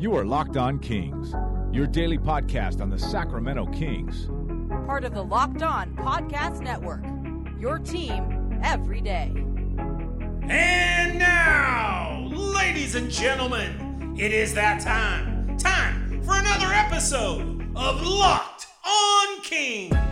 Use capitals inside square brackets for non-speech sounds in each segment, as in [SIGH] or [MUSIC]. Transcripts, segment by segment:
You are Locked On Kings, your daily podcast on the Sacramento Kings. Part of the Locked On Podcast Network. Your team every day. And now, ladies and gentlemen, it is that time. Time for another episode of Locked On Kings.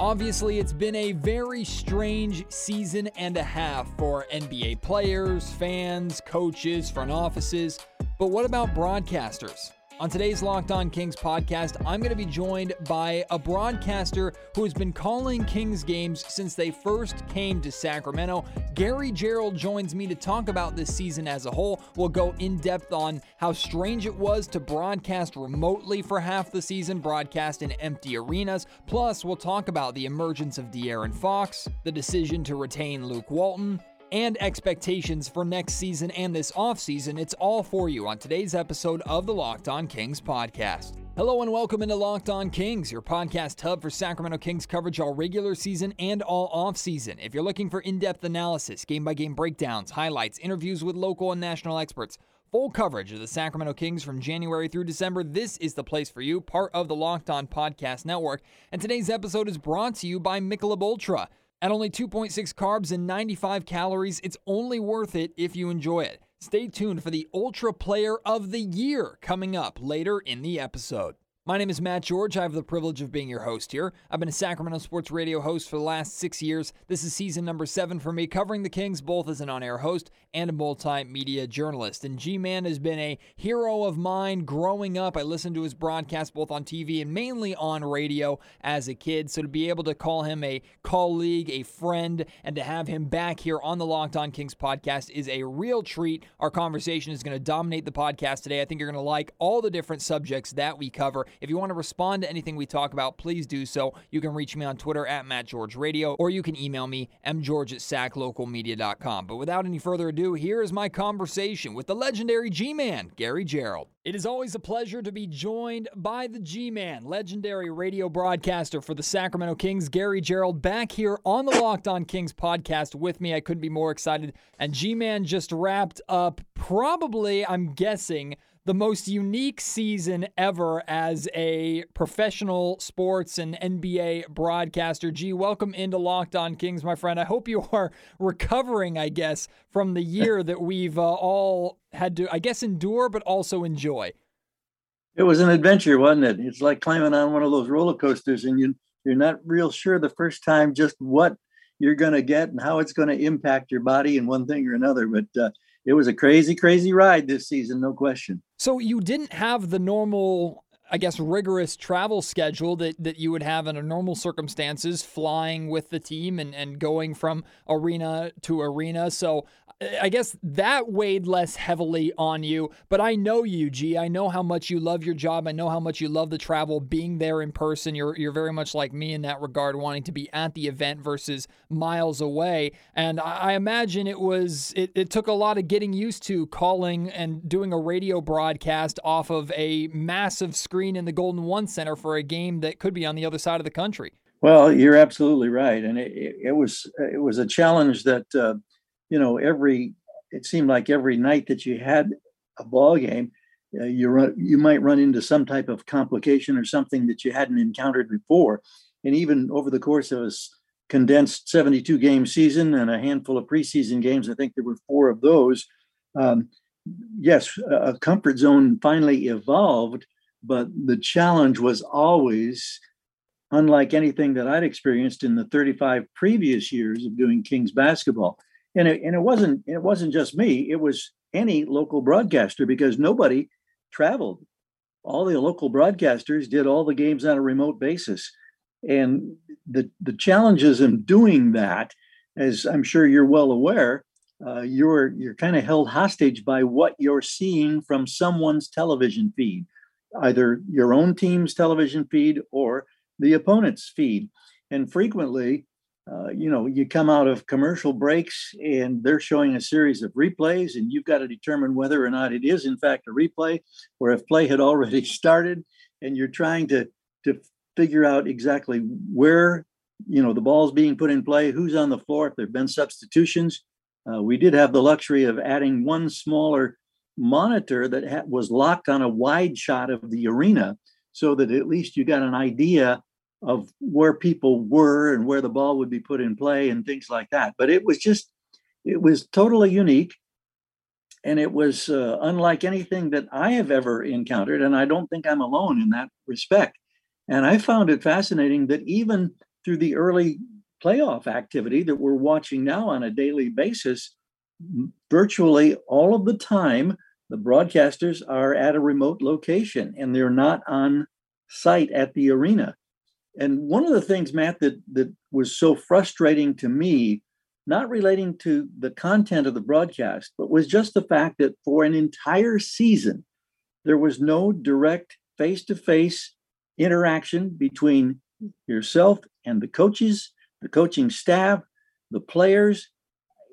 Obviously, it's been a very strange season and a half for NBA players, fans, coaches, front offices. But what about broadcasters? On today's Locked On Kings podcast, I'm going to be joined by a broadcaster who has been calling Kings games since they first came to Sacramento. Gary Gerould joins me to talk about this season as a whole. We'll go in depth on how strange it was to broadcast remotely for half the season, broadcast in empty arenas. Plus, we'll talk about the emergence of De'Aaron Fox, the decision to retain Luke Walton, and expectations for next season and this offseason. It's all for you on today's episode of the Locked On Kings podcast. Hello and welcome into Locked On Kings, your podcast hub for Sacramento Kings coverage all regular season and all offseason. If you're looking for in depth analysis, game by game breakdowns, highlights, interviews with local and national experts, full coverage of the Sacramento Kings from January through December, this is the place for you, part of the Locked On Podcast Network. And today's episode is brought to you by Michelob Ultra. At only 2.6 carbs and 95 calories, it's only worth it if you enjoy it. Stay tuned for the Ultra Player of the Year coming up later in the episode. My name is Matt George. I have the privilege of being your host here. I've been a Sacramento Sports Radio host for the last six years. This is season number seven for me, covering the Kings both as an on air host and a multimedia journalist. And G Man has been a hero of mine growing up. I listened to his broadcast both on TV and mainly on radio as a kid. So to be able to call him a colleague, a friend, and to have him back here on the Locked On Kings podcast is a real treat. Our conversation is going to dominate the podcast today. I think you're going to like all the different subjects that we cover. If you want to respond to anything we talk about, please do so. You can reach me on Twitter at MattGeorgeRadio, or you can email me, mgeorge at saclocalmedia.com. But without any further ado, here is my conversation with the legendary G-Man, Gary Gerould. It is always a pleasure to be joined by the G-Man, legendary radio broadcaster for the Sacramento Kings, Gary Gerould, back here on the Locked On Kings podcast with me. I couldn't be more excited. And G-Man just wrapped up probably, I'm guessing, the most unique season ever as a professional sports and NBA broadcaster. G, welcome into Locked On Kings, my friend. I hope you are [LAUGHS] recovering, I guess, from the year [LAUGHS] that we've uh, all had to, I guess, endure, but also enjoy. It was an adventure, wasn't it? It's like climbing on one of those roller coasters, and you you're not real sure the first time just what you're going to get and how it's going to impact your body in one thing or another. But uh, it was a crazy, crazy ride this season, no question. So you didn't have the normal I guess rigorous travel schedule that, that you would have under normal circumstances, flying with the team and, and going from arena to arena. So I guess that weighed less heavily on you. But I know you, G. I know how much you love your job. I know how much you love the travel, being there in person. You're you're very much like me in that regard, wanting to be at the event versus miles away. And I, imagine it was it, it took a lot of getting used to calling and doing a radio broadcast off of a massive screen in the Golden One Center for a game that could be on the other side of the country. Well, you're absolutely right, and it, it, it was it was a challenge that. Uh, you know, every it seemed like every night that you had a ball game, uh, you run, you might run into some type of complication or something that you hadn't encountered before. And even over the course of a condensed 72 game season and a handful of preseason games, I think there were four of those. Um, yes, a comfort zone finally evolved, but the challenge was always unlike anything that I'd experienced in the 35 previous years of doing Kings basketball and it, and it wasn't it wasn't just me it was any local broadcaster because nobody traveled. All the local broadcasters did all the games on a remote basis. And the the challenges in doing that as i'm sure you're well aware uh, you're you're kind of held hostage by what you're seeing from someone's television feed either your own team's television feed or the opponent's feed. And frequently uh, you know, you come out of commercial breaks and they're showing a series of replays, and you've got to determine whether or not it is, in fact, a replay, or if play had already [LAUGHS] started, and you're trying to to figure out exactly where you know the ball's being put in play, who's on the floor, if there've been substitutions. Uh, we did have the luxury of adding one smaller monitor that ha- was locked on a wide shot of the arena so that at least you got an idea of where people were and where the ball would be put in play and things like that. But it was just, it was totally unique. And it was uh, unlike anything that I have ever encountered. And I don't think I'm alone in that respect. And I found it fascinating that even through the early playoff activity that we're watching now on a daily basis, virtually all of the time, the broadcasters are at a remote location and they're not on site at the arena. And one of the things, Matt, that, that was so frustrating to me, not relating to the content of the broadcast, but was just the fact that for an entire season, there was no direct face to face interaction between yourself and the coaches, the coaching staff, the players,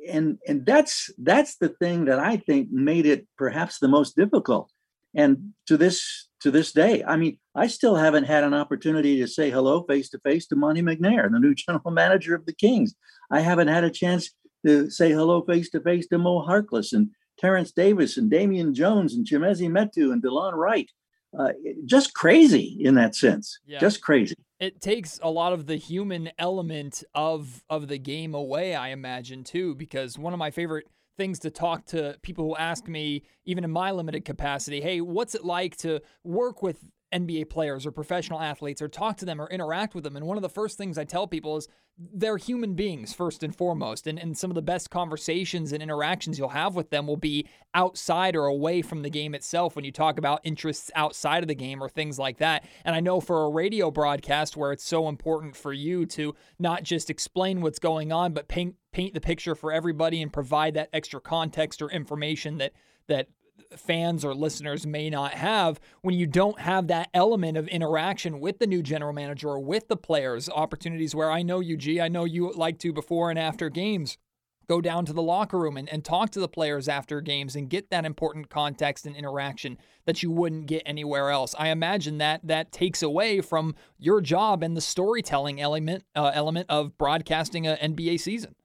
and and that's that's the thing that I think made it perhaps the most difficult. And to this to this day, I mean, I still haven't had an opportunity to say hello face to face to Monte McNair, the new [LAUGHS] general manager of the Kings. I haven't had a chance to say hello face to face to Mo Harkless and Terrence Davis and Damian Jones and Chimezie Metu and Delon Wright. Uh, just crazy in that sense. Yeah. Just crazy it takes a lot of the human element of of the game away i imagine too because one of my favorite things to talk to people who ask me even in my limited capacity hey what's it like to work with NBA players or professional athletes or talk to them or interact with them. And one of the first things I tell people is they're human beings first and foremost. And, and some of the best conversations and interactions you'll have with them will be outside or away from the game itself when you talk about interests outside of the game or things like that. And I know for a radio broadcast where it's so important for you to not just explain what's going on, but paint paint the picture for everybody and provide that extra context or information that that fans or listeners may not have when you don't have that element of interaction with the new general manager or with the players. Opportunities where I know you, G, I know you like to before and after games go down to the locker room and, and talk to the players after games and get that important context and interaction that you wouldn't get anywhere else. I imagine that that takes away from your job and the storytelling element uh, element of broadcasting an NBA season.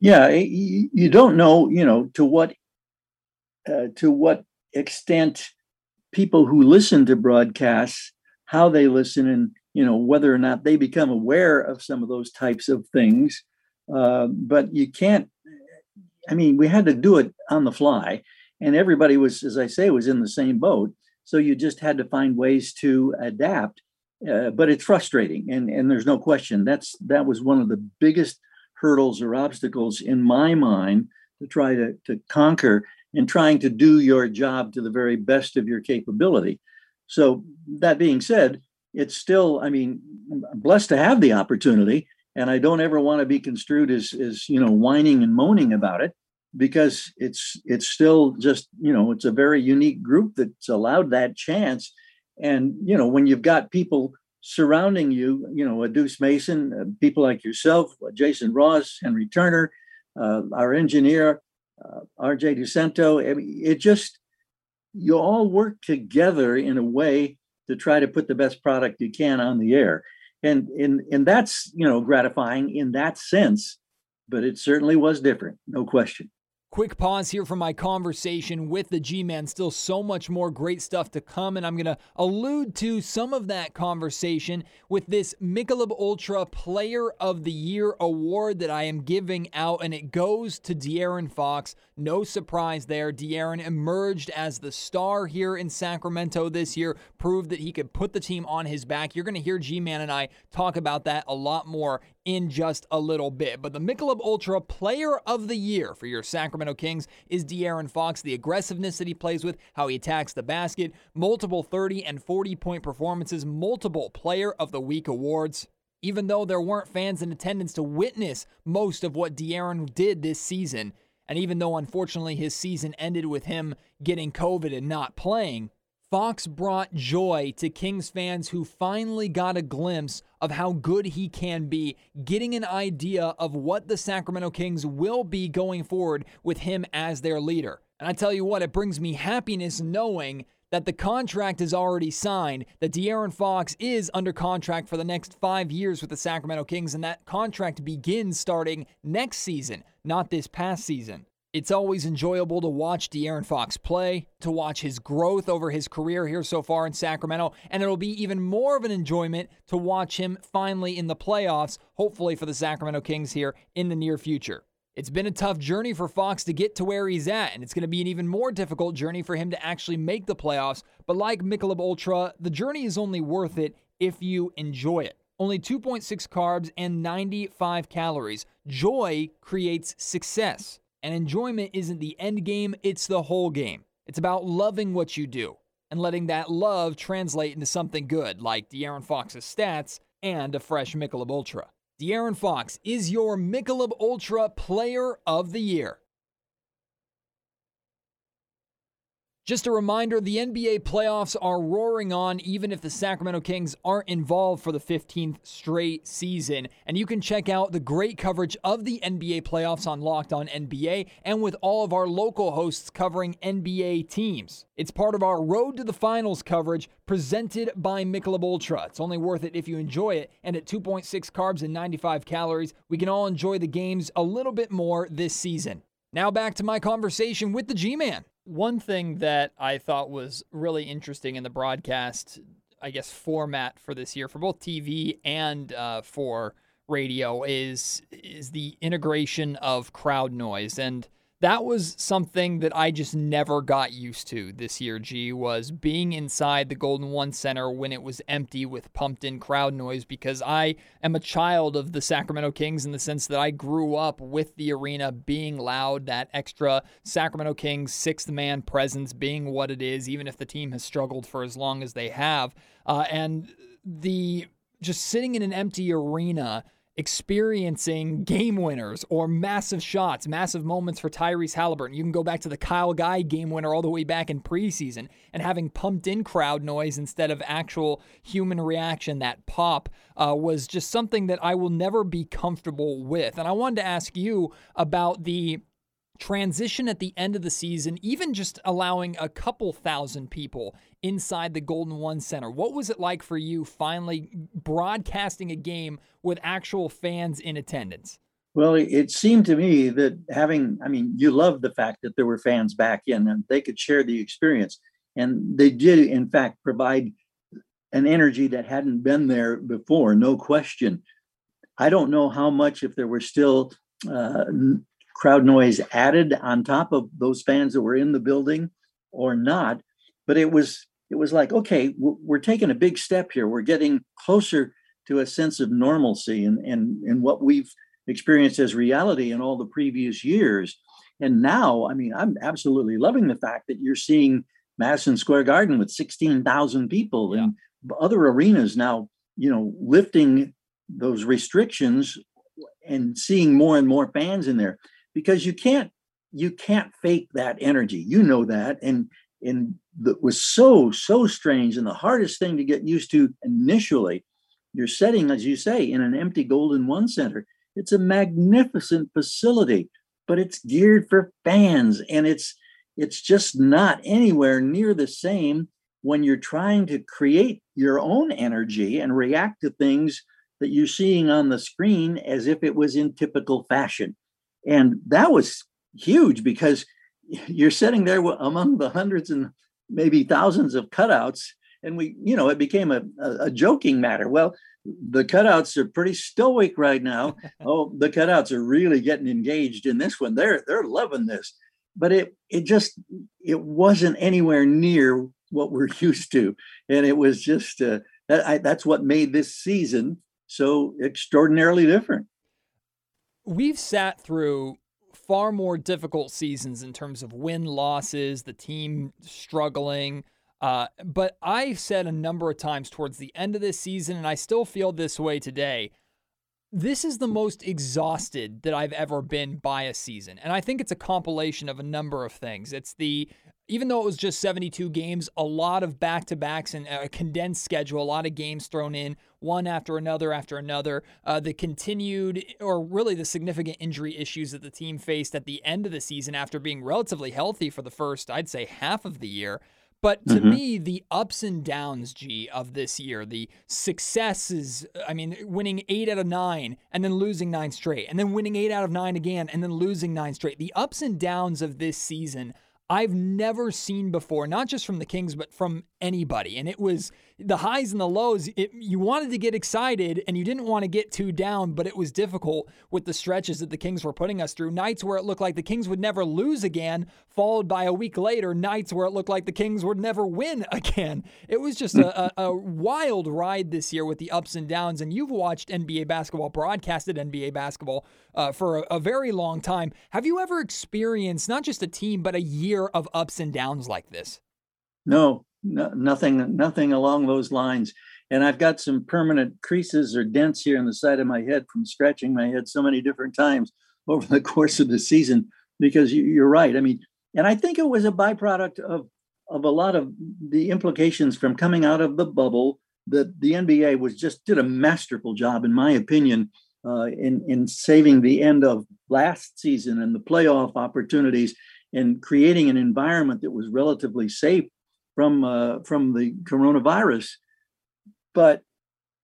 Yeah, you don't know, you know, to what uh, to what extent people who listen to broadcasts, how they listen, and you know whether or not they become aware of some of those types of things. Uh, but you can't. I mean, we had to do it on the fly, and everybody was, as I say, was in the same boat. So you just had to find ways to adapt. Uh, but it's frustrating, and and there's no question that's that was one of the biggest hurdles or obstacles in my mind to try to to conquer and trying to do your job to the very best of your capability. So, that being said, it's still, I mean, I'm blessed to have the opportunity. And I don't ever want to be construed as, as you know, whining and moaning about it because it's it's still just you know it's a very unique group that's allowed that chance and you know when you've got people surrounding you you know a deuce mason uh, people like yourself uh, jason ross henry turner uh, our engineer uh, RJ DeSanto. I mean, it just, you all work together in a way to try to put the best product you can on the air. And, and, and that's, you know, gratifying in that sense, but it certainly was different, no question. Quick pause here from my conversation with the G Man. Still so much more great stuff to come, and I'm going to allude to some of that conversation with this Michelob Ultra Player of the Year award that I am giving out, and it goes to De'Aaron Fox. No surprise there. De'Aaron emerged as the star here in Sacramento this year, proved that he could put the team on his back. You're going to hear G Man and I talk about that a lot more in just a little bit. But the Michelob Ultra Player of the Year for your Sacramento Kings is De'Aaron Fox. The aggressiveness that he plays with, how he attacks the basket, multiple 30 and 40 point performances, multiple Player of the Week awards. Even though there weren't fans in attendance to witness most of what De'Aaron did this season, and even though unfortunately his season ended with him getting COVID and not playing, Fox brought joy to Kings fans who finally got a glimpse of how good he can be, getting an idea of what the Sacramento Kings will be going forward with him as their leader. And I tell you what, it brings me happiness knowing that the contract is already signed, that De'Aaron Fox is under contract for the next five years with the Sacramento Kings, and that contract begins starting next season, not this past season. It's always enjoyable to watch De'Aaron Fox play, to watch his growth over his career here so far in Sacramento, and it'll be even more of an enjoyment to watch him finally in the playoffs, hopefully for the Sacramento Kings here in the near future. It's been a tough journey for Fox to get to where he's at, and it's going to be an even more difficult journey for him to actually make the playoffs. But like Michelob Ultra, the journey is only worth it if you enjoy it. Only 2.6 carbs and 95 calories. Joy creates success. And enjoyment isn't the end game, it's the whole game. It's about loving what you do and letting that love translate into something good, like De'Aaron Fox's stats and a fresh Michelob Ultra. De'Aaron Fox is your Michelob Ultra Player of the Year. Just a reminder the NBA playoffs are roaring on, even if the Sacramento Kings aren't involved for the 15th straight season. And you can check out the great coverage of the NBA playoffs on Locked On NBA and with all of our local hosts covering NBA teams. It's part of our Road to the Finals coverage presented by Michelob Ultra. It's only worth it if you enjoy it. And at 2.6 carbs and 95 calories, we can all enjoy the games a little bit more this season. Now back to my conversation with the G Man. One thing that I thought was really interesting in the broadcast, I guess, format for this year, for both TV and uh, for radio, is is the integration of crowd noise. And that was something that I just never got used to this year, G, was being inside the Golden One Center when it was empty with pumped in crowd noise because I am a child of the Sacramento Kings in the sense that I grew up with the arena being loud, that extra Sacramento Kings sixth man presence being what it is, even if the team has struggled for as long as they have. Uh, and the just sitting in an empty arena experiencing game winners or massive shots, massive moments for Tyrese Halliburton. You can go back to the Kyle Guy game winner all the way back in preseason and having pumped in crowd noise instead of actual human reaction, that pop uh, was just something that I will never be comfortable with. And I wanted to ask you about the transition at the end of the season, even just allowing a couple thousand people inside the Golden One Center. What was it like for you finally broadcasting a game with actual fans in attendance? Well, it seemed to me that having, I mean, you love the fact that there were fans back in and they could share the experience. And they did, in fact, provide an energy that hadn't been there before, no question. I don't know how much, if there were still uh, crowd noise added on top of those fans that were in the building or not, but it was it was like, okay, we're taking a big step here. We're getting closer to a sense of normalcy and, and, and what we've experienced as reality in all the previous years. And now, I mean, I'm absolutely loving the fact that you're seeing Madison Square Garden with 16,000 people yeah. and other arenas now, you know, lifting those restrictions and seeing more and more fans in there because you can't you can't fake that energy. You know that and and that was so so strange and the hardest thing to get used to initially. You're setting as you say in an empty golden one center. It's a magnificent facility but it's geared for fans and it's it's just not anywhere near the same when you're trying to create your own energy and react to things that you're seeing on the screen as if it was in typical fashion and that was huge because you're sitting there among the hundreds and maybe thousands of cutouts and we you know it became a, a, joking matter. Well the cutouts are pretty stoic right now. [LAUGHS] Oh the cutouts are really getting engaged in this one. They're they're loving this. But it it just it wasn't anywhere near what we're [LAUGHS] used to. And it was just uh, that, I, that's what made this season so extraordinarily different we've sat through far more difficult seasons in terms of win losses, the team struggling. Uh, but I've said a number of times towards the end of this season, and I still feel this way today. This is the most exhausted that I've ever been by a season. And I think it's a compilation of a number of things. It's the even though it was just 72 games, a lot of back to backs and a condensed schedule, a lot of games thrown in, one after another after another. Uh, the continued, or really the significant injury issues that the team faced at the end of the season after being relatively healthy for the first, I'd say, half of the year. But to mm-hmm. me, the ups and downs, G, of this year, the successes, I mean, winning eight out of nine and then losing nine straight, and then winning eight out of nine again and then losing nine straight. The ups and downs of this season I've never seen before, not just from the Kings, but from anybody. And it was the highs and the lows. It, you wanted to get excited and you didn't want to get too down, but it was difficult with the stretches that the Kings were putting us through. Nights where it looked like the Kings would never lose again, followed by a week later, nights where it looked like the Kings would never win [LAUGHS] again. It was just a, a, a wild ride this year with the ups and downs. And you've watched NBA basketball, broadcasted NBA basketball uh, for a, a very long time. Have you ever experienced not just a team, but a year of ups and downs like this? No, no, nothing, nothing along those lines. And I've got some permanent creases or dents here in the side of my head from scratching my head so many different times over the [LAUGHS] course of the season. Because you, are right. I mean, and I think it was a byproduct of of a lot of the implications from coming out of the bubble. That the NBA was just did a masterful job, in my opinion, uh, in in saving the end of last season and the playoff opportunities and creating an environment that was relatively safe from uh, from the coronavirus. But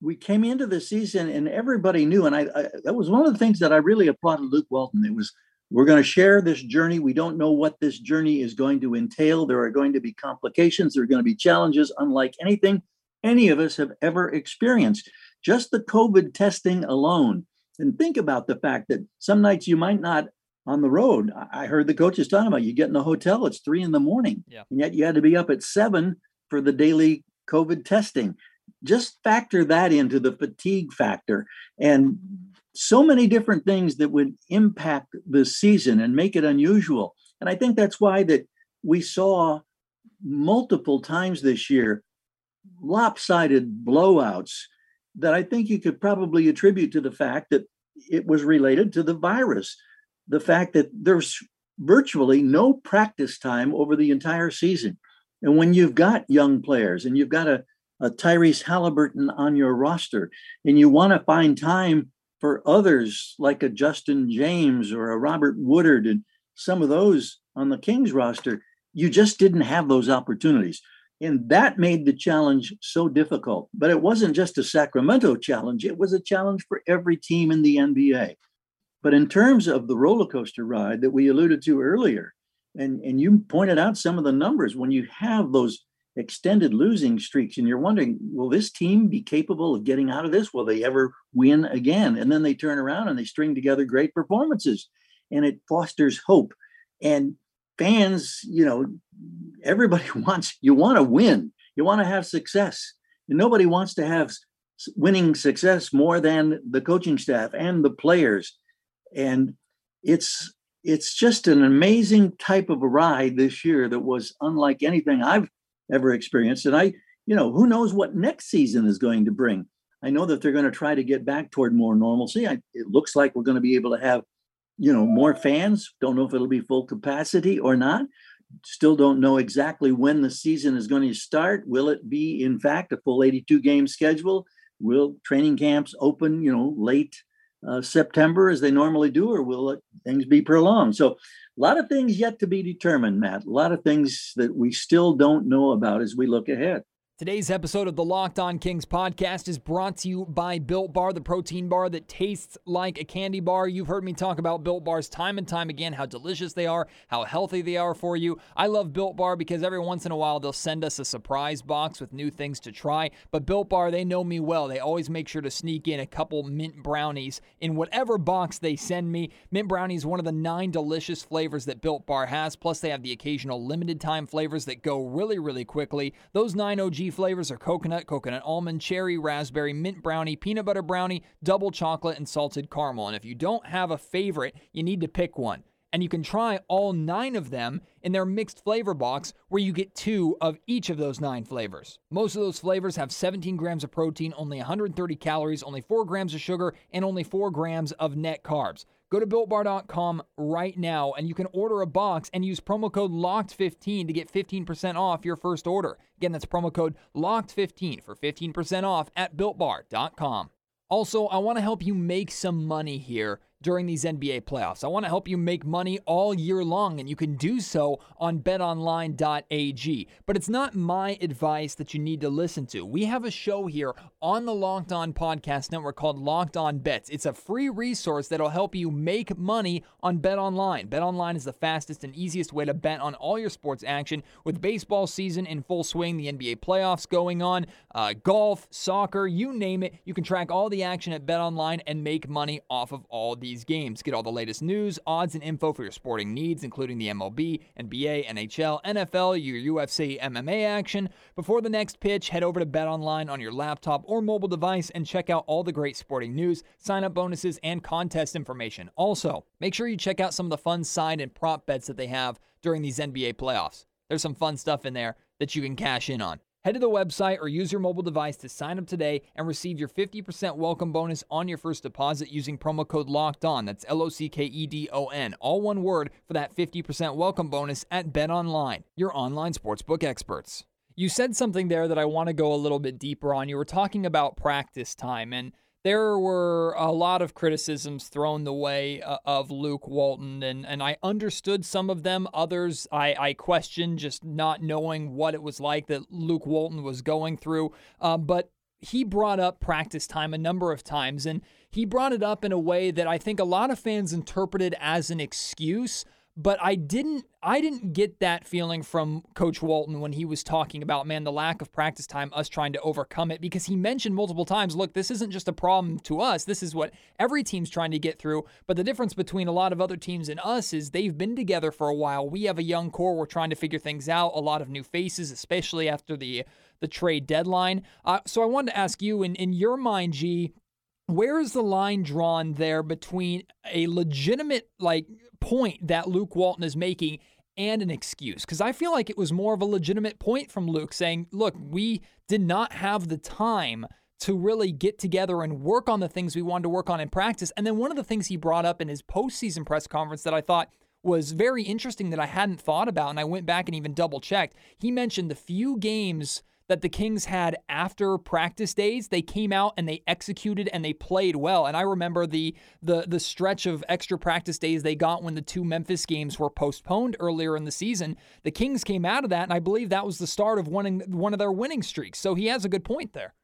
we came into the season and everybody knew, and I, I that was one of the things that I really applauded Luke Walton. It was we're going to share this journey. We don't know what this journey is going to entail. There are going to be complications. There are going to be challenges unlike anything any of us have ever experienced. Just the COVID testing alone. And think about the fact that some nights you might not on the road. I heard the coaches talking about you get in a hotel, it's three in the morning, yeah. and yet you had to be up at seven for the daily COVID testing. Just factor that into the fatigue factor. And so many different things that would impact the season and make it unusual. And I think that's why that we saw multiple times this year lopsided blowouts that I think you could probably attribute to the fact that it was related to the virus. The fact that there's virtually no practice time over the entire season. And when you've got young players and you've got a, a Tyrese Halliburton on your roster and you want to find time for others like a Justin James or a Robert Woodard and some of those on the Kings roster, you just didn't have those opportunities. And that made the challenge so difficult. But it wasn't just a Sacramento challenge, it was a challenge for every team in the NBA. But in terms of the roller coaster ride that we alluded to earlier, and, and you pointed out some of the numbers, when you have those extended losing streaks and you're wondering will this team be capable of getting out of this? Will they ever win again? And then they turn around and they string together great performances and it fosters hope. And fans you know everybody [LAUGHS] wants you want to win. You want to have success. And nobody wants to have winning success more than the coaching staff and the players and it's it's just an amazing type of a ride this year that was unlike anything I've ever experienced. And I, you know, who knows what next season is going to bring. I know that they're going to try to get back toward more normalcy. I, it looks like we're going to be able to have, you know, more fans. Don't know if it'll be full capacity or not. Still don't know exactly when the season is going to start. Will it be, in fact, a full 82 game schedule? Will training camps open, you know, late uh, September as they normally do, or will it, things be prolonged? So, a lot of things yet to be determined, Matt. A lot of things that we still don't know about as we look ahead. Today's episode of the Locked On Kings podcast is brought to you by Built Bar, the protein bar that tastes like a candy bar. You've heard me talk about Built Bars time and time again, how delicious they are, how healthy they are for you. I love Built Bar because every once in a while they'll send us a surprise box with new things to try. But Built Bar, they know me well. They always make sure to sneak in a couple mint brownies in whatever box they send me. Mint brownie is one of the nine delicious flavors that Built Bar has. Plus, they have the occasional limited time flavors that go really, really quickly. Those nine OG flavors are coconut, coconut almond, cherry, raspberry, mint brownie, peanut butter brownie, double chocolate, and salted caramel. And if you don't have a favorite, you need to pick one. And you can try all nine of them in their mixed flavor box, where you get two of each of those nine flavors. Most of those flavors have 17 grams of protein, only 130 calories, only 4 grams of sugar, and only 4 grams of net carbs. Go to builtbar.com right now and you can order a box and use promo code LOCKED15 to get 15% off your first order. Again, that's promo code LOCKED15 for 15% off at builtbar.com. Also, I want to help you make some money here during these NBA playoffs. I want to help you make money all year long, and you can do so on betonline.ag. But it's not my advice that you need to listen to. We have a show here on the Locked On Podcast Network called Locked On Bets. It's a free resource that'll help you make money on BetOnline. BetOnline is the fastest and easiest way to bet on all your sports action with baseball season in full swing, the NBA playoffs going on, uh, golf, soccer, you name it. You can track all the action at BetOnline and make money off of all these games. Get all the latest news, odds, and info for your sporting needs, including the MLB, NBA, NHL, NFL, your UFC, MMA action. Before the next pitch, head over to BetOnline on your laptop or mobile device and check out all the great sporting news, sign up bonuses, and contest information. Also, make sure you check out some of the fun side and prop bets that they have during these NBA playoffs. There's some fun stuff in there that you can cash in on. Head to the website or use your mobile device to sign up today and receive your 50% welcome bonus on your first deposit using promo code LOCKED ON. That's L O C K E D O N. All one word for that 50% welcome bonus at Bet Online, your online sportsbook experts. You said something there that I want to go a little bit deeper on. You were talking about practice time and there were a lot of criticisms thrown the way uh, of Luke Walton, and, and I understood some of them. Others I, I questioned just not knowing what it was like that Luke Walton was going through. Uh, but he brought up practice time a number of times, and he brought it up in a way that I think a lot of fans interpreted as an excuse but I didn't I didn't get that feeling from coach Walton when he was talking about man the lack of practice time us trying to overcome it because he mentioned multiple times look this isn't just a problem to us. This is what every team's trying to get through. But the difference between a lot of other teams and us is they've been together for a while. We have a young core. We're trying to figure things out. A lot of new faces especially after the the trade deadline. Uh, so I wanted to ask you in in your mind G where is the line drawn there between a legitimate like point that Luke Walton is making and an excuse because I feel like it was more of a legitimate point from Luke saying, look, we did not have the time to really get together and work on the things we wanted to work on in practice. And then one of the things he brought up in his postseason press conference that I thought was very interesting that I hadn't thought about, and I went back and even double checked. He mentioned the few games that the Kings had after practice days. They came out and they executed and they played well. And I remember the the the stretch of extra practice days they got when the two Memphis games were postponed earlier in the season. The Kings came out of that, and I believe that was the start of winning one of their winning streaks. So he has a good point there.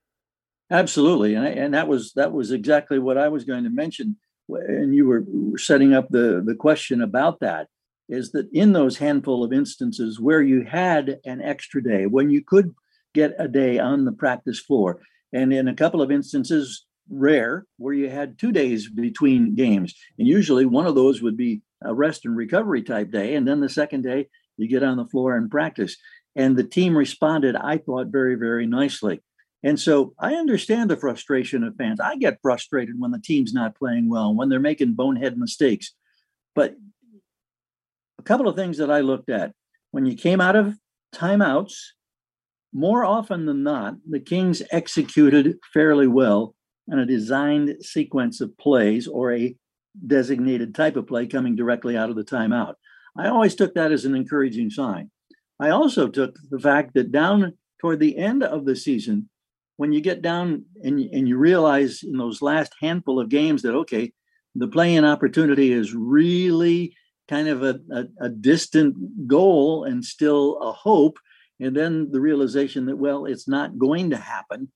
Absolutely, and I, and that was that was exactly what I was going to mention. And you were setting up the the question about that is that in those handful of instances where you had an extra day when you could get a day on the practice floor. And in a couple of instances, rare, where you had two days between games. And usually one of those would be a rest and recovery type day. And then the second day, you get on the floor and practice. And the team responded, I thought, very, very nicely. And so I understand the frustration of fans. I get frustrated when the team's not playing well, when they're making bonehead mistakes. But a couple of things that I looked at when you came out of timeouts, more often than not, the Kings executed fairly well on a designed sequence of plays or a designated type of play coming directly out of the timeout. I always took that as an encouraging sign. I also took the fact that down toward the end of the season, when you get down and, and you realize in those last handful of games that, okay, the playing opportunity is really kind of a, a, a distant goal and still a hope and then the realization that, well, it's not going to happen.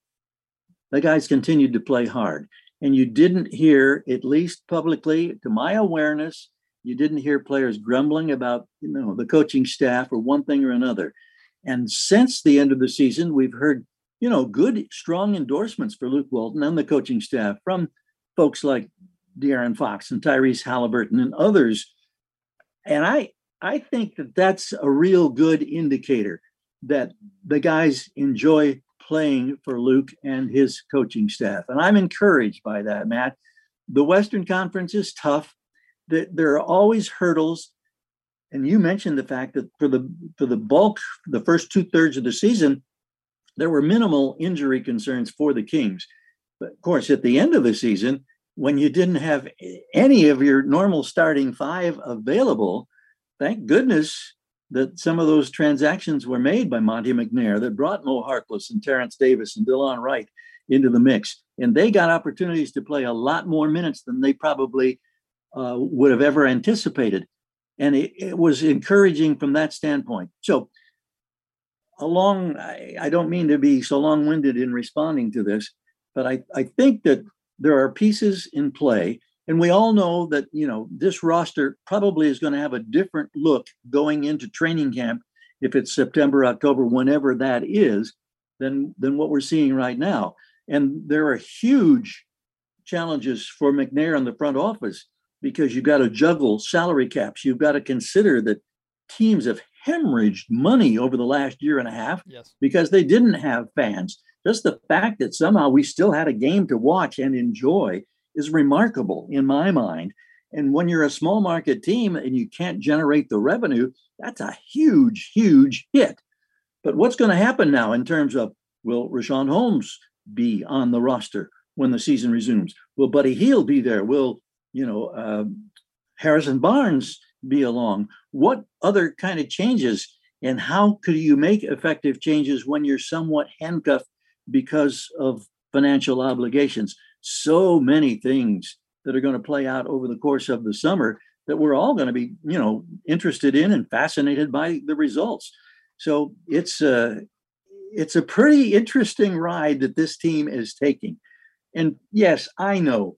The guys continued to play hard. And you didn't hear, at least publicly, to my awareness, you didn't hear players grumbling about, you know, the coaching staff or one thing or another. And since the end of the season, we've heard, you know, good, strong endorsements for Luke Walton and the coaching staff from folks like De'Aaron Fox and Tyrese Halliburton and others. And I, I think that that's a real good indicator that the guys enjoy playing for Luke and his coaching staff. And I'm encouraged by that, Matt. The Western Conference is tough. There are always hurdles. And you mentioned the fact that for the for the bulk, the first two thirds of the season, there were minimal injury concerns for the Kings. But of course, at the end of the season, when you didn't have any of your normal starting five available, thank goodness that some of those transactions were made by Monte McNair that brought Mo Harkless and Terrence Davis and Delon Wright into the mix. And they got opportunities to play a lot more minutes than they probably uh, would have ever anticipated. And it, it, was encouraging from that standpoint. So, along, I, I don't mean to be so long winded in responding to this, but I, I think that there are pieces in play. And we all know that, you know, this roster probably is going to have a different look going into training camp if it's September, October, whenever that is, than, than what we're seeing right now. And there are huge challenges for McNair in the front office because you've got to juggle salary caps. You've got to consider that teams have hemorrhaged money over the last year and a half yes. because they didn't have fans. Just the fact that somehow we still had a game to watch and enjoy is remarkable in my mind. And when you're a small market team and you can't generate the revenue, that's a huge, huge hit. But what's going to happen now in terms of will Richaun Holmes be on the roster when the season resumes? Will Buddy Hield be there? Will you know uh, Harrison Barnes be along? What other kind of changes? And how could you make effective changes when you're somewhat handcuffed because of financial obligations? So many things that are going to play out over the course of the summer that we're all going to be, you know, interested in and fascinated by the results. So it's a it's a pretty interesting ride that this team is taking. And yes, I know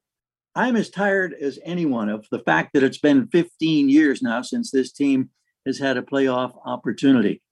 I'm as tired as anyone of the fact that it's been 15 years now since this team has had a playoff opportunity.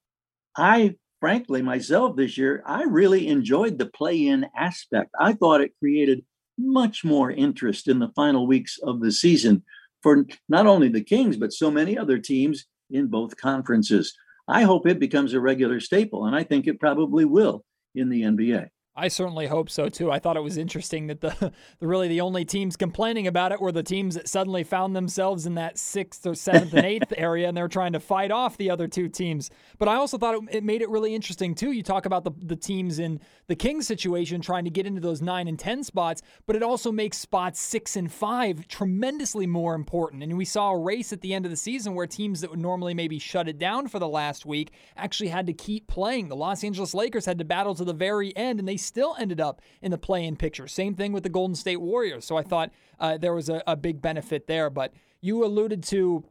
I frankly myself this year, I really enjoyed the play-in aspect. I thought it created much more interest in the final weeks of the season for not only the Kings, but so many other teams in both conferences. I hope it becomes a regular staple, and I think it probably will in the NBA. I certainly hope so too. I thought it was interesting that the, the, [LAUGHS] really the only teams complaining about it were the teams that suddenly found themselves in that sixth or seventh and eighth [LAUGHS] area, and they're trying to fight off the other two teams. But I also thought it, it, made it really interesting too. You talk about the the teams in the Kings situation trying to get into those nine and ten spots, but it also makes spots six and five tremendously more important. And we saw a race at the end of the season where teams that would normally maybe shut it down for the last week actually had to keep playing. The Los Angeles Lakers had to battle to the very end, and they still ended up in the play in picture. Same thing with the Golden State Warriors. So I thought uh, there was a, a big benefit there. But you alluded to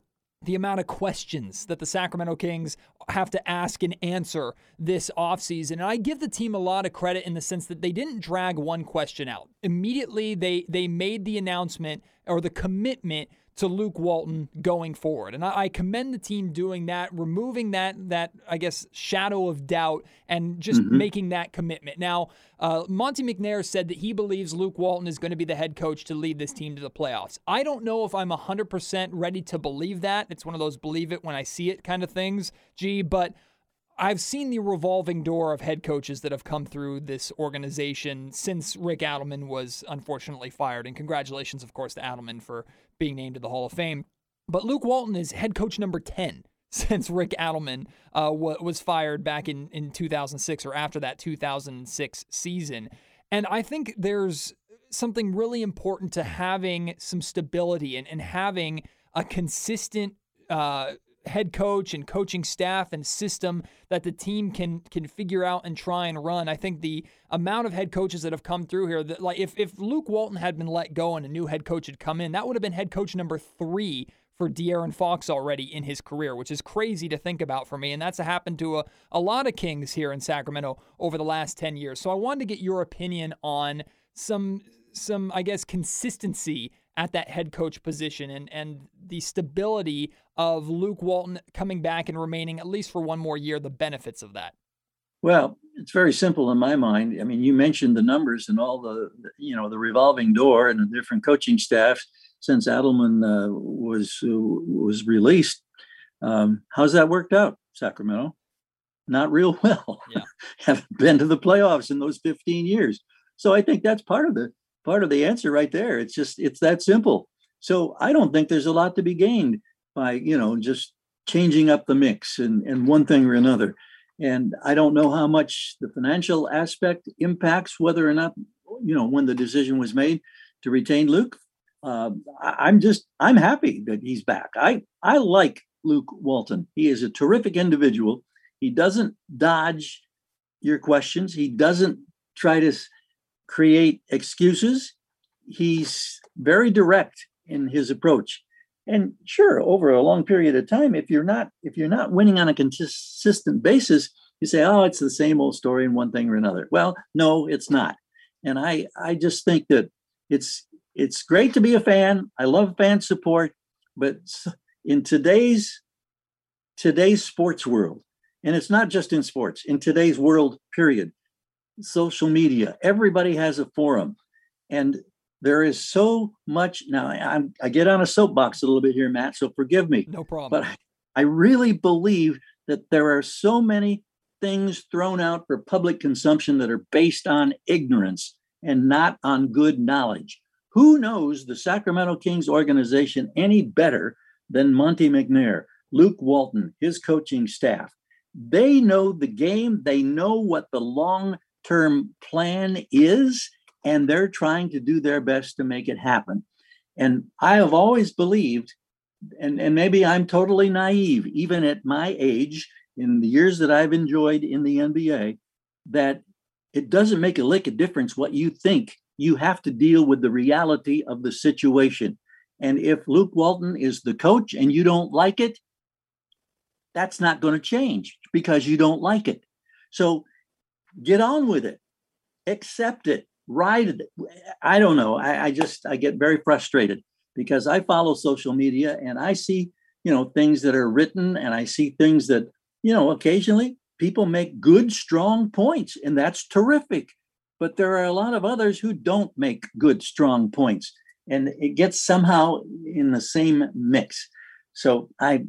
the amount of questions that the Sacramento Kings have to ask and answer this offseason. And I give the team a lot of credit in the sense that they didn't drag one question out. Immediately they they made the announcement or the commitment to Luke Walton going forward. And I, I, commend the team doing that, removing that that I guess shadow of doubt and just mm-hmm. making that commitment. Now, uh, Monte McNair said that he believes Luke Walton is going to be the head coach to lead this team to the playoffs. I don't know if I'm 100% ready to believe that. It's one of those believe it when I see it kind of things, G, but I've seen the revolving door of head coaches that have come through this organization since Rick Adelman was unfortunately fired. And congratulations, of course, to Adelman for being named to the Hall of Fame. But Luke Walton is head coach number 10 [LAUGHS] since Rick Adelman uh, was fired back in, in 2006 or after that 2006 season. And I think there's something really important to having some stability and, and having a consistent uh, head coach and coaching staff and system that the team can can figure out and try and run. I think the amount of head coaches that have come through here that like if if Luke Walton had been let go and a new head coach had come in, that would have been head coach number 3 for De'Aaron Fox already in his career, which is crazy to think about for me. And that's happened to a, a lot of Kings here in Sacramento over the last 10 years. So I wanted to get your opinion on some some I guess consistency at that head coach position and and the stability of Luke Walton coming back and remaining at least for one more year, the benefits of that? Well, it's very simple in my mind. I mean, you mentioned the numbers and all the, you know, the revolving door and the different coaching staffs since Adelman uh, was uh, was released. Um, how's that worked out, Sacramento? Not real [LAUGHS] well. Yeah. [LAUGHS] Haven't been to the playoffs in those 15 years. So I think that's part of the part of the answer right there. It's just it's that simple. So I don't think there's a lot to be gained by you know just changing up the mix and, and one thing or another. And I don't know how much the financial aspect impacts whether or not, you know, when the decision was made to retain Luke. Uh, I, am just I'm happy that he's back. I I like Luke Walton. He is a terrific individual. He doesn't dodge your questions. He doesn't try to create excuses. He's very direct in his approach. And sure, over a long period of time, if you're not if you're not winning on a consistent basis, you say, "Oh, it's the same old story in one thing or another." Well, no, it's not. And I I just think that it's it's great to be a fan. I love fan support, but in today's today's sports world, and it's not just in sports, in today's world, period, social media, everybody has a forum. And there is so much now. I, I get on a soapbox a little bit here, Matt, so forgive me. No problem. But I really believe that there are so many things thrown out for public consumption that are based on ignorance and not on good knowledge. Who knows the Sacramento Kings organization any better than Monte McNair, Luke Walton, his coaching staff? They know the game, they know what the long term plan is, and they're trying to do their best to make it happen. And I have always believed, and, and maybe I'm totally naive, even at my age, in the years that I've enjoyed in the NBA, that it doesn't make a lick of difference what you think you have to deal with the reality of the situation. And if Luke Walton is the coach and you don't like it, that's not going to change because you don't like it. So get on with it, accept it, ride it. I don't know. I, I just I get very frustrated because I follow social media and I see you know things that are written and I see things that you know occasionally people make good strong points and that's terrific but there are a lot of others who don't make good strong points and it gets somehow in the same mix so i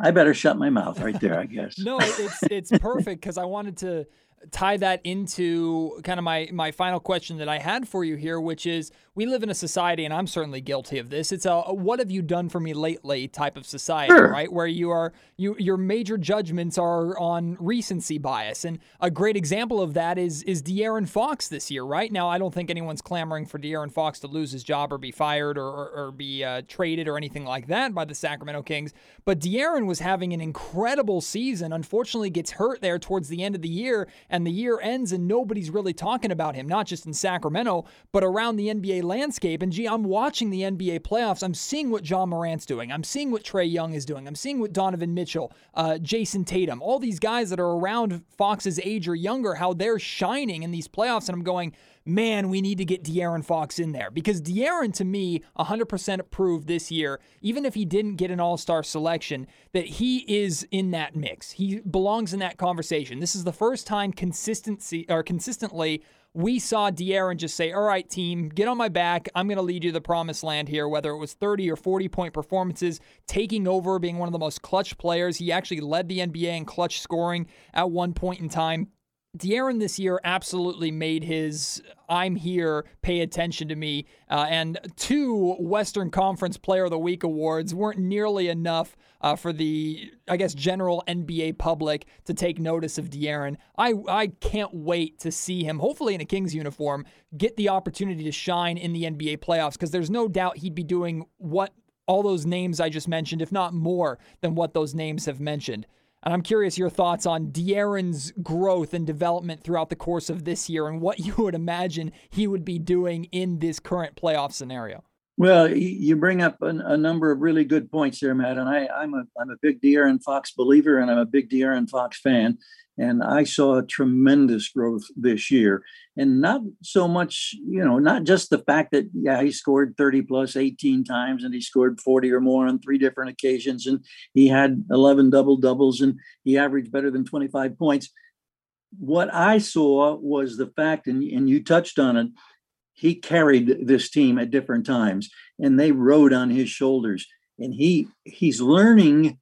i better shut my mouth right there i [LAUGHS] guess no it's it's [LAUGHS] perfect because i wanted to tie that into kind of my my final question that I had for you here, which is we live in a society, and I'm certainly guilty of this. It's a, a "what have you done for me lately" type of society, sure. right? Where you are you your major judgments are on recency bias, and a great example of that is is De'Aaron Fox this year, right? Now, I don't think anyone's clamoring for De'Aaron Fox to lose his job or be fired or or, or be uh, traded or anything like that by the Sacramento Kings, but De'Aaron was having an incredible season. Unfortunately, gets hurt there towards the end of the year, and the year ends and nobody's really talking about him, not just in Sacramento, but around the NBA landscape. And gee, I'm watching the NBA playoffs. I'm seeing what Ja Morant's doing. I'm seeing what Trae Young is doing. I'm seeing what Donovan Mitchell, uh, Jayson Tatum, all these guys that are around Fox's age or younger, how they're shining in these playoffs. And I'm going, man, we need to get De'Aaron Fox in there because De'Aaron, to me, 100% proved this year, even if he didn't get an All Star selection, that he is in that mix. He belongs in that conversation. This is the first time consistency or consistently we saw De'Aaron just say, all right, team, get on my back. I'm going to lead you to the promised land here, whether it was 30 or 40 point performances, taking over, being one of the most clutch players. He actually led the NBA in clutch scoring at one point in time. De'Aaron this year absolutely made his I'm here, pay attention to me. Uh, and two Western Conference Player of the Week awards weren't nearly enough uh, for the, I guess, general NBA public to take notice of De'Aaron. I, I can't wait to see him, hopefully in a Kings uniform, get the opportunity to shine in the NBA playoffs because there's no doubt he'd be doing what all those names I just mentioned, if not more than what those names have mentioned. And I'm curious your thoughts on De'Aaron's growth and development throughout the course of this year and what [LAUGHS] you would imagine he would be doing in this current playoff scenario. Well, you bring up a, a number of really good points there, Matt. And I, am a I'm a big De'Aaron Fox believer, and I'm a big De'Aaron Fox fan. And I saw tremendous growth this year. And not so much, you know, not just the fact that, yeah, he scored 30 plus 18 times and he scored 40 or more on three different occasions. And he had 11 double doubles and he averaged better than 25 points. What I saw was the fact, and, and you touched on it, he carried this team at different times and they rode on his shoulders. And he he's learning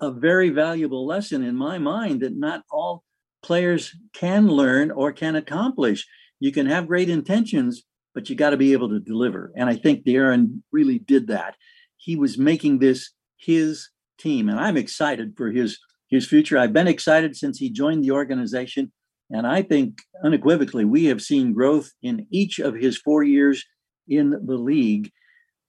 a very valuable lesson in my mind that not all players can learn or can accomplish. You can have great intentions, but you got to be able to deliver. And I think De'Aaron really did that. He was making this his team, and I'm excited for his his future. I've been excited since he joined the organization, and I think unequivocally we have seen growth in each of his four years in the league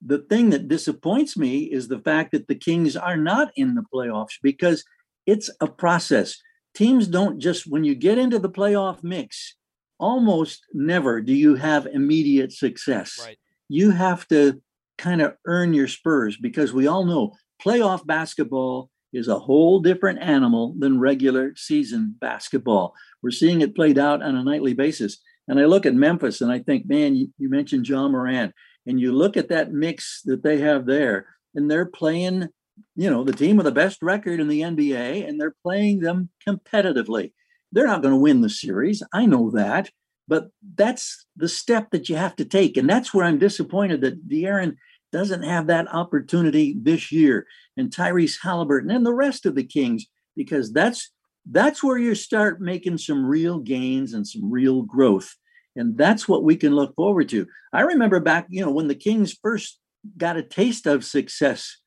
the thing that disappoints me is the fact that the Kings are not in the playoffs because it's a process. Teams don't just, when you get into the playoff mix, almost never do you have immediate success. Right. You have to kind of earn your spurs because we all know playoff basketball is a whole different animal than regular season basketball. We're seeing it played out on a nightly basis. And I look at Memphis and I think, man, you, mentioned Ja Morant, and you look at that mix that they have there, and they're playing, you know, the team with the best record in the NBA, and they're playing them competitively. They're not going to win the series. I know that. But that's the step that you have to take. And that's where I'm disappointed that De'Aaron doesn't have that opportunity this year and Tyrese Halliburton and the rest of the Kings, because that's that's where you start making some real gains and some real growth. And that's what we can look forward to. I remember back, you know, when the Kings first got a taste of success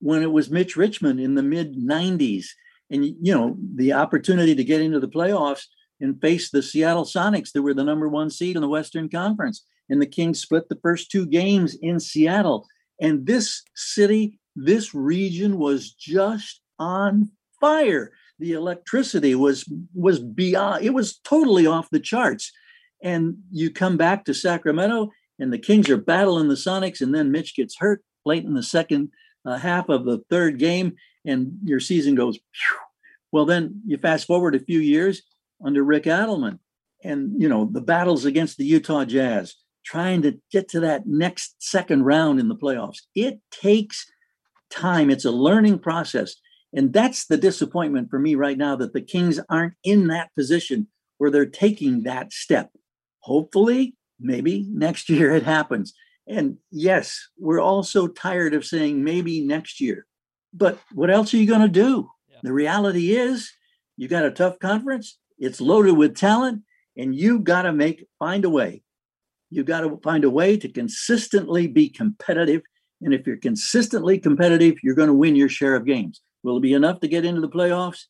when it was Mitch Richmond in the mid 90s. And, you know, the opportunity to get into the playoffs and face the Seattle Sonics that were the number one seed in the Western Conference. And the Kings split the first two games in Seattle. And this city, this region was just on fire. The electricity was was beyond, it was totally off the charts. And you come back to Sacramento, and the Kings are battling the Sonics, and then Mitch gets hurt late in the second uh, half of the third game, and your season goes. Phew. Well, then you fast forward a few years, under Rick Adelman. And, you know, the battles against the Utah Jazz, trying to get to that next second round in the playoffs. It takes time, it's a learning process. And that's the disappointment for me right now that the Kings aren't in that position where they're taking that step. Hopefully, maybe next year it happens. And yes, we're all so tired of saying maybe next year. But what else are you going to do? Yeah. The reality is, you got a tough conference. It's loaded with talent, and you got to make find a way. You got to find a way to consistently be competitive. And if you're consistently competitive, you're going to win your share of games. Will it be enough to get into the playoffs?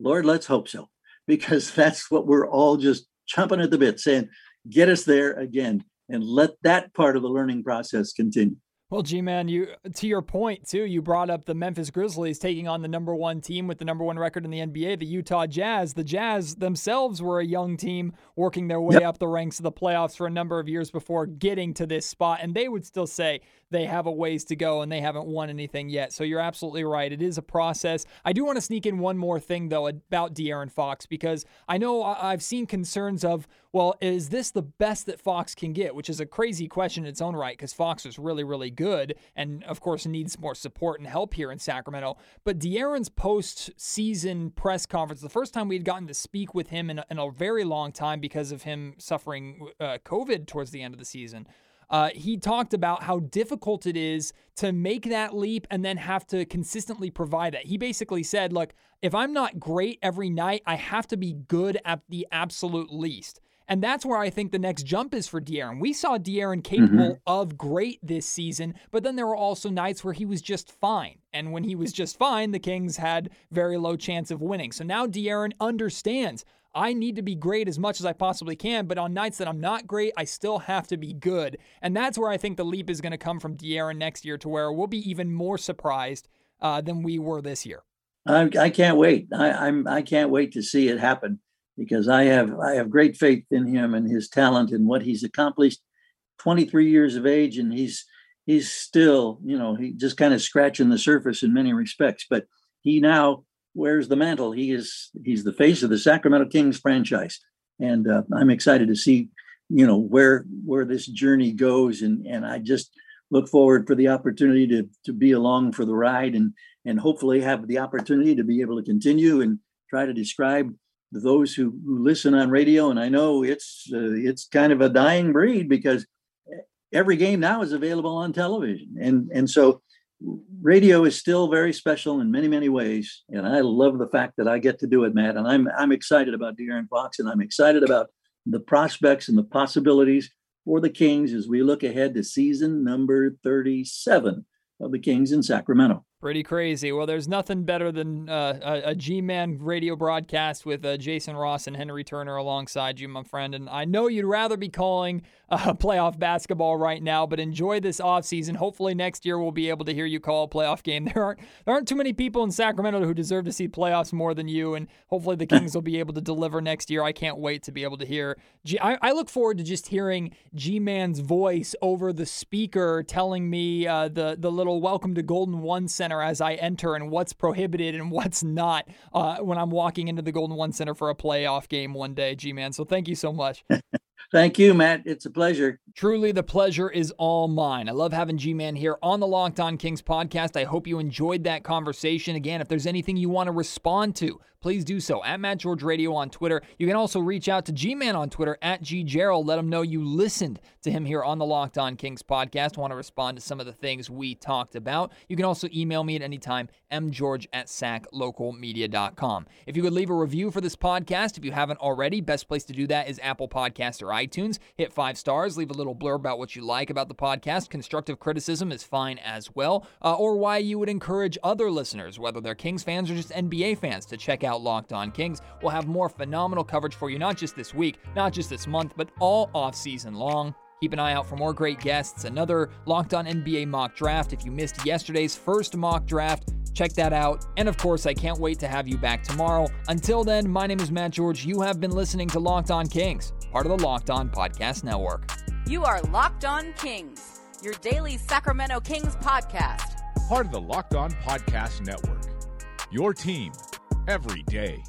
Lord, let's hope so, because [LAUGHS] that's what we're all just chomping at the bit, saying, get us there again and let that part of the learning process continue. Well, G man, you to your point too. You brought up the Memphis Grizzlies taking on the number one team with the number one record in the NBA, the Utah Jazz. The Jazz themselves were a young team working their way yep. up the ranks of the playoffs for a number of years before getting to this spot, and they would still say they have a ways to go and they haven't won anything yet. So you're absolutely right. It is a process. I do want to sneak in one more thing, though, about De'Aaron Fox, because I know I've seen concerns of, well, is this the best that Fox can get? Which is a crazy question in its own right, because Fox is really, really good and, of course, needs more support and help here in Sacramento. But De'Aaron's post season press conference, the first time we had gotten to speak with him in a, in a very long time because of him suffering uh, COVID towards the end of the season. Uh, he talked about how difficult it is to make that leap and then have to consistently provide that. He basically said, Look, if I'm not great every night, I have to be good at the absolute least. And that's where I think the next jump is for De'Aaron. We saw De'Aaron capable mm-hmm. of great this season, but then there were also nights where he was just fine. And when he was just fine, the Kings had very low chance of winning. So now De'Aaron understands I need to be great as much as I possibly can, but on nights that I'm not great, I still have to be good. And that's where I think the leap is going to come from De'Aaron next year to where we'll be even more surprised uh, than we were this year. I, I can't wait. I, I'm I can't wait to see it happen because I have I have great faith in him and his talent and what he's accomplished. 23 years of age, and he's he's still you know he just kind of scratching the surface in many respects. But he now wears the mantle. He is he's the face of the Sacramento Kings franchise, and uh, I'm excited to see you know where where this journey goes, and and I just look forward for the opportunity to to be along for the ride, and and hopefully have the opportunity to be able to continue and try to describe those who, who listen on radio. And I know it's uh, it's kind of a dying breed because every game now is available on television, and and so radio is still very special in many, many ways. And I love the fact that I get to do it, Matt. And I'm I'm excited about De'Aaron Fox, and I'm excited about the prospects and the possibilities for the Kings as we look ahead to season number 37 of the Kings in Sacramento. Pretty crazy. Well, there's nothing better than uh, a, a G-Man radio broadcast with uh, Jason Ross and Henry Turner alongside you, my friend. And I know you'd rather be calling uh, [LAUGHS] playoff basketball right now, but enjoy this offseason. Hopefully next year we'll be able to hear you call a playoff game. [LAUGHS] There aren't there aren't too many people in Sacramento who deserve to see playoffs more than you, and hopefully the Kings will be able to deliver next year. I can't wait to be able to hear. G- I, I look forward to just hearing G-Man's voice over the speaker telling me uh, the the little welcome to Golden One Center Center as I enter and what's prohibited and what's not uh, when I'm walking into the Golden One Center for a playoff game one day, G Man. So thank you so much. [LAUGHS] Thank you, Matt. It's a pleasure. Truly, the pleasure is all mine. I love having G Man here on the Locked On Kings podcast. I hope you enjoyed that conversation. Again, if there's anything you want to respond to, please do so at Matt George Radio on Twitter. You can also reach out to G Man on Twitter at G Gerould. Let him know you listened to him here on the Locked On Kings podcast. Want to respond to some of the things we talked about. You can also email me at any time, mgeorge at saclocalmedia.com. If you could leave a review for this podcast, if you haven't already, best place to do that is Apple Podcast or iTunes. Hit five stars, leave a little blurb about what you like about the podcast. Constructive criticism is fine as well, uh, or why you would encourage other listeners, whether they're Kings fans or just NBA fans, to check out Locked On Kings. We'll have more phenomenal coverage for you, not just this week, not just this month, but all off season long. Keep an eye out for more great guests, another Locked On NBA mock draft. If you missed yesterday's first mock draft, check that out. And of course, I can't wait to have you back tomorrow. Until then, my name is Matt George. You have been listening to Locked On Kings, part of the Locked On Podcast Network. You are Locked On Kings, your daily Sacramento Kings podcast. Part of the Locked On Podcast Network. Your team every day.